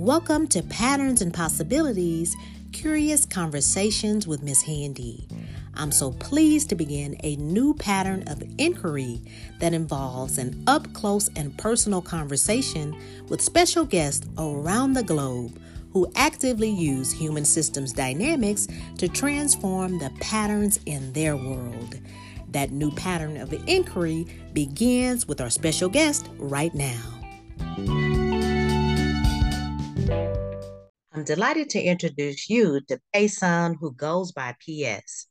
Welcome to Patterns and Possibilities Curious Conversations with Miss Handy. I'm so pleased to begin a new pattern of inquiry that involves an up close and personal conversation with special guests around the globe who actively use human systems dynamics to transform the patterns in their world. That new pattern of inquiry begins with our special guest right now. I'm delighted to introduce you to Phei Sunn, who goes by PS.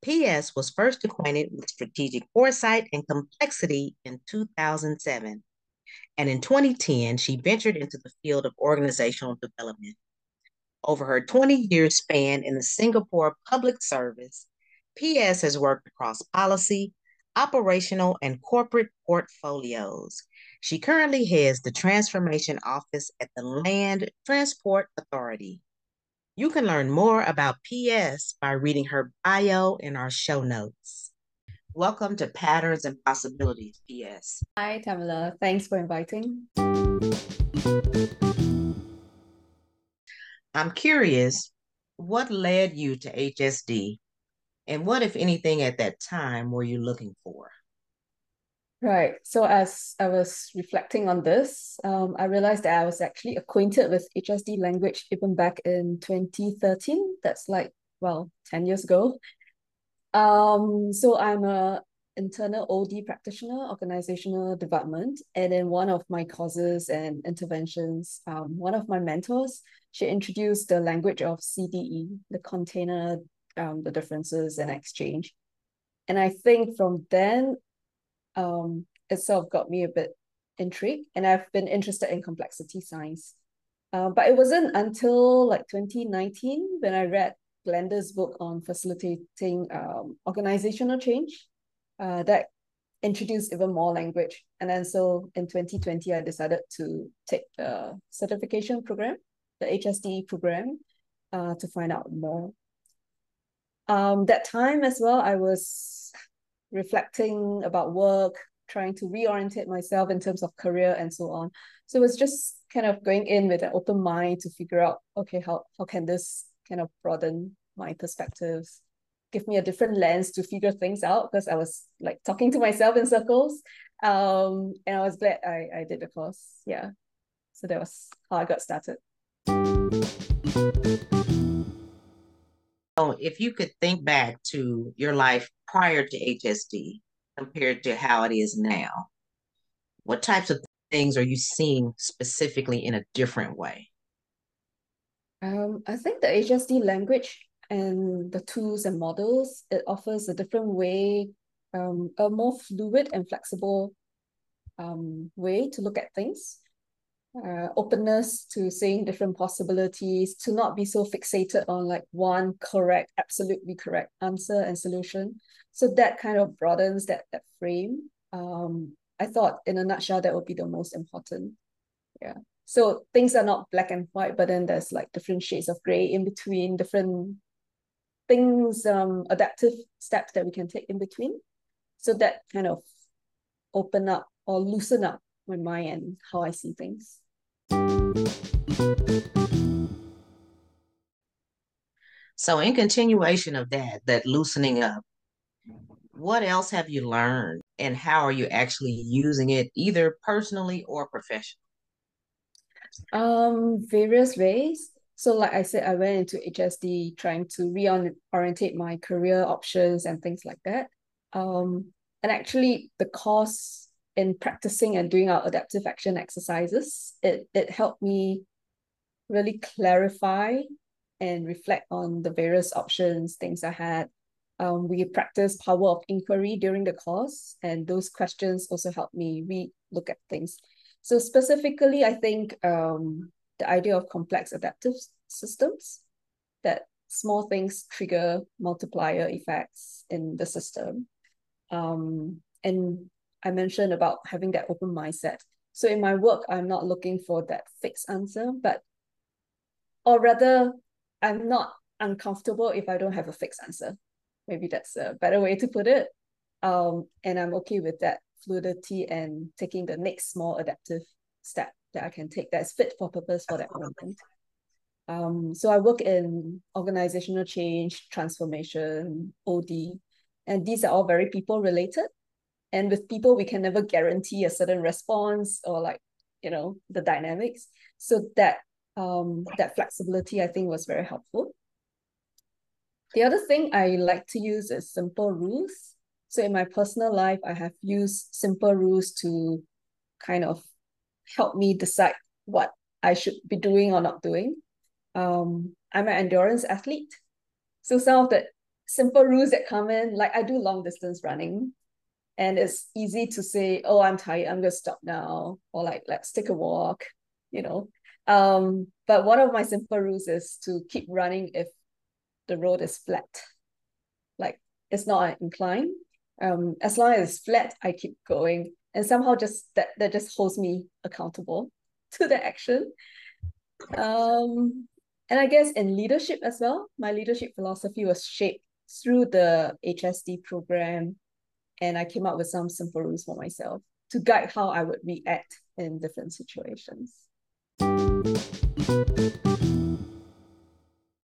PS was first acquainted with strategic foresight and complexity in 2007. And in 2010, she ventured into the field of organizational development. Over her 20 year span in the Singapore public service, PS has worked across policy, operational, and corporate portfolios. She currently heads the Transformation Office at the Land Transport Authority. You can learn more about PS by reading her bio in our show notes. Welcome to Patterns and Possibilities, PS. Hi, Tamala. Thanks for inviting. I'm curious, what led you to HSD? And what, if anything, at that time were you looking for? Right. So as I was reflecting on this, um, I realized that I was actually acquainted with HSD language even back in 2013. That's like, well, 10 years ago. Um, so I'm a internal OD practitioner, organizational development. And in one of my courses and interventions, um, one of my mentors, she introduced the language of CDE, the container, um, the differences and exchange. And I think from then um, it sort of got me a bit intrigued, and I've been interested in complexity science. Uh, but it wasn't until like 2019 when I read Glenda's book on facilitating um, organizational change uh, that introduced even more language. And then so in 2020, I decided to take the certification program, the HSD program, uh, to find out more. Um, that time as well, I was reflecting about work, trying to reorientate myself in terms of career and so on. So it was just kind of going in with an open mind to figure out, okay, how, how can this kind of broaden my perspectives, give me a different lens to figure things out because I was like talking to myself in circles. Um, and I was glad I, I did the course. Yeah. So that was how I got started. Oh, if you could think back to your life prior to HSD compared to how it is now, what types of things are you seeing specifically in a different way? Um, I think the HSD language and the tools and models, it offers a different way, um, a more fluid and flexible um, way to look at things uh, openness to seeing different possibilities, to not be so fixated on like one correct, absolutely correct answer and solution. So that kind of broadens that that frame. Um, I thought in a nutshell that would be the most important. Yeah. So things are not black and white, but then there's like different shades of gray in between, different things, um, adaptive steps that we can take in between. So that kind of open up or loosen up my mind and how I see things. So, in continuation of that, that loosening up, what else have you learned and how are you actually using it, either personally or professionally? Um, various ways. So, like I said, I went into HSD trying to reorientate my career options and things like that. Um, and actually, the course in practicing and doing our adaptive action exercises, it, it helped me really clarify and reflect on the various options, things I had. Um, we practiced power of inquiry during the course, and those questions also helped me re-look at things. So specifically, I think um, the idea of complex adaptive systems, that small things trigger multiplier effects in the system. Um, and I mentioned about having that open mindset. So in my work, I'm not looking for that fixed answer, but or rather, I'm not uncomfortable if I don't have a fixed answer. Maybe that's a better way to put it. Um, and I'm okay with that fluidity and taking the next small adaptive step that I can take that's fit for purpose for that moment. Um, so I work in organizational change, transformation, OD, and these are all very people related. And with people, we can never guarantee a certain response or like, you know, the dynamics. So that um, that flexibility, I think, was very helpful. The other thing I like to use is simple rules. So in my personal life, I have used simple rules to kind of help me decide what I should be doing or not doing. Um, I'm an endurance athlete. So some of the simple rules that come in, like I do long distance running, and it's easy to say, oh, I'm tired, I'm gonna stop now, or like let's take a walk, you know. Um, but one of my simple rules is to keep running if the road is flat. Like it's not an incline. Um, as long as it's flat, I keep going. And somehow just that that just holds me accountable to the action. Um, and I guess in leadership as well, my leadership philosophy was shaped through the HSD program. And I came up with some simple rules for myself to guide how I would react in different situations.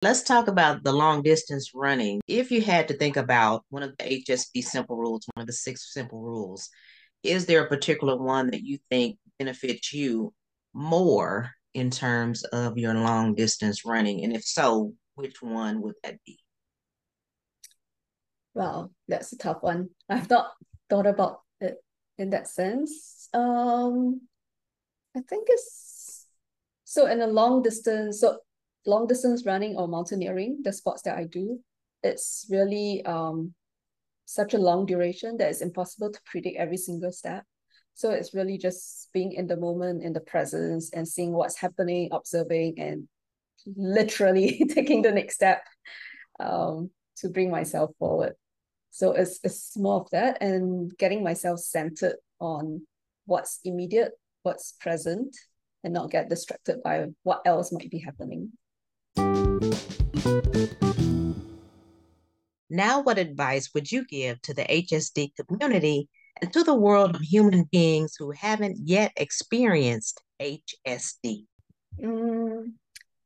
Let's talk about the long distance running. If you had to think about one of the HSD simple rules, one of the six simple rules, is there a particular one that you think benefits you more in terms of your long distance running? And if so, which one would that be? Well, that's a tough one. I've not thought about it in that sense. Um, I think it's so in a long distance, so long distance running or mountaineering, the sports that I do, it's really um such a long duration that it's impossible to predict every single step. So it's really just being in the moment, in the presence, and seeing what's happening, observing, and literally taking the next step um, to bring myself forward. So it's, it's more of that and getting myself centered on what's immediate, what's present, and not get distracted by what else might be happening. Now, what advice would you give to the HSD community and to the world of human beings who haven't yet experienced HSD? Mm,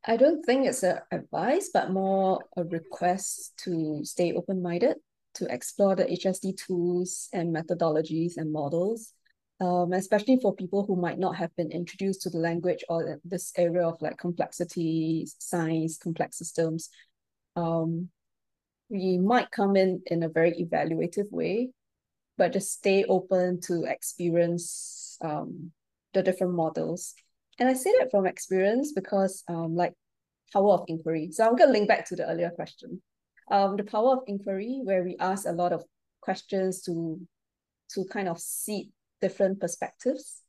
I don't think it's an advice, but more a request to stay open minded, to explore the HSD tools and methodologies and models, um, especially for people who might not have been introduced to the language or this area of like complexity, science, complex systems. Um, we might come in in a very evaluative way, but just stay open to experience um, the different models. And I say that from experience because um, like power of inquiry. So I'm gonna link back to the earlier question. Um, the power of inquiry, where we ask a lot of questions to to kind of see different perspectives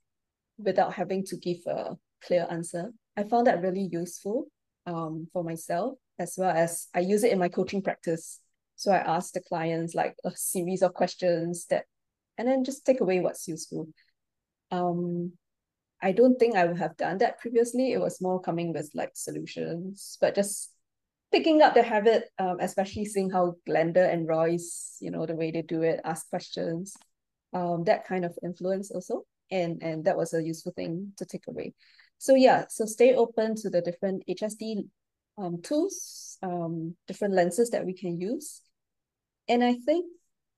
without having to give a clear answer. I found that really useful um, for myself, as well as I use it in my coaching practice. So I ask the clients like a series of questions that, and then just take away what's useful. Um, I don't think I would have done that previously. It was more coming with like solutions, but just picking up the habit, um, especially seeing how Glenda and Royce, you know, the way they do it, ask questions, um, that kind of influence also. And, and that was a useful thing to take away. So yeah, so stay open to the different HSD um, tools, um, different lenses that we can use. And I think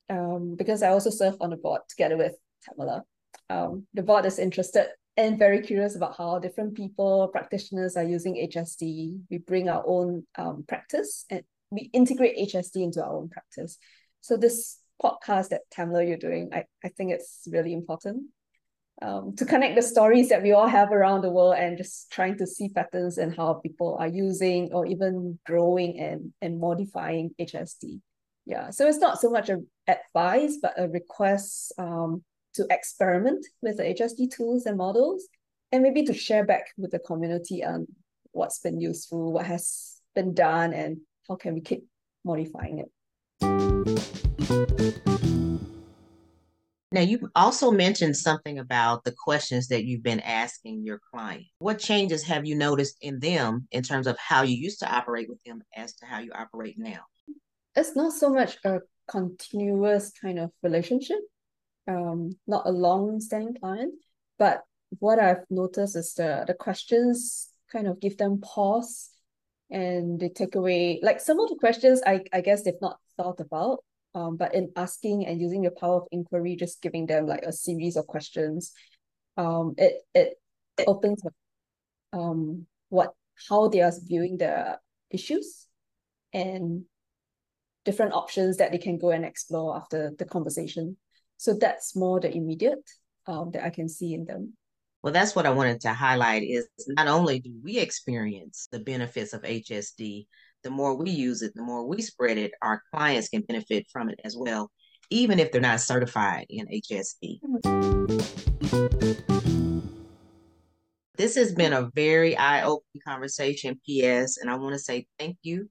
um, because I also serve on the board together with Tamala, um, the board is interested and very curious about how different people, practitioners are using HSD. We bring our own um, practice and we integrate HSD into our own practice. So this podcast that Tamla you're doing, I, I think it's really important um, to connect the stories that we all have around the world and just trying to see patterns and how people are using or even growing and, and modifying HSD. Yeah, so it's not so much a advice, but a request um, to experiment with the HSD tools and models and maybe to share back with the community on what's been useful, what has been done, and how can we keep modifying it. Now, you also mentioned something about the questions that you've been asking your client. What changes have you noticed in them in terms of how you used to operate with them as to how you operate now? It's not so much a continuous kind of relationship, um, not a long standing client, but what I've noticed is the the questions kind of give them pause and they take away like some of the questions I, I guess they've not thought about um, but in asking and using the power of inquiry just giving them like a series of questions um, it it opens up um, what how they are viewing the issues and different options that they can go and explore after the conversation so that's more the immediate um, that I can see in them well, that's what I wanted to highlight is not only do we experience the benefits of HSD, the more we use it, the more we spread it, our clients can benefit from it as well, even if they're not certified in HSD. This has been a very eye-opening conversation, PS, and I want to say thank you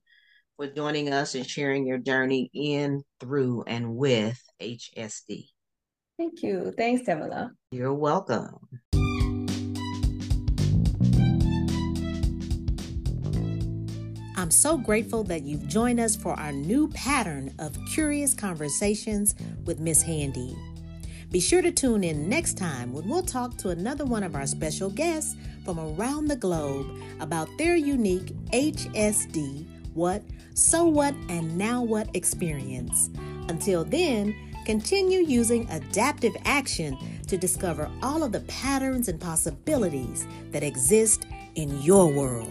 for joining us and sharing your journey in, through, and with HSD. Thank you. Thanks, Tamala. You're welcome. I'm so grateful that you've joined us for our new pattern of curious conversations with Miss Handy. Be sure to tune in next time when we'll talk to another one of our special guests from around the globe about their unique HSD, what, so what, and now what experience. Until then, continue using adaptive action to discover all of the patterns and possibilities that exist in your world.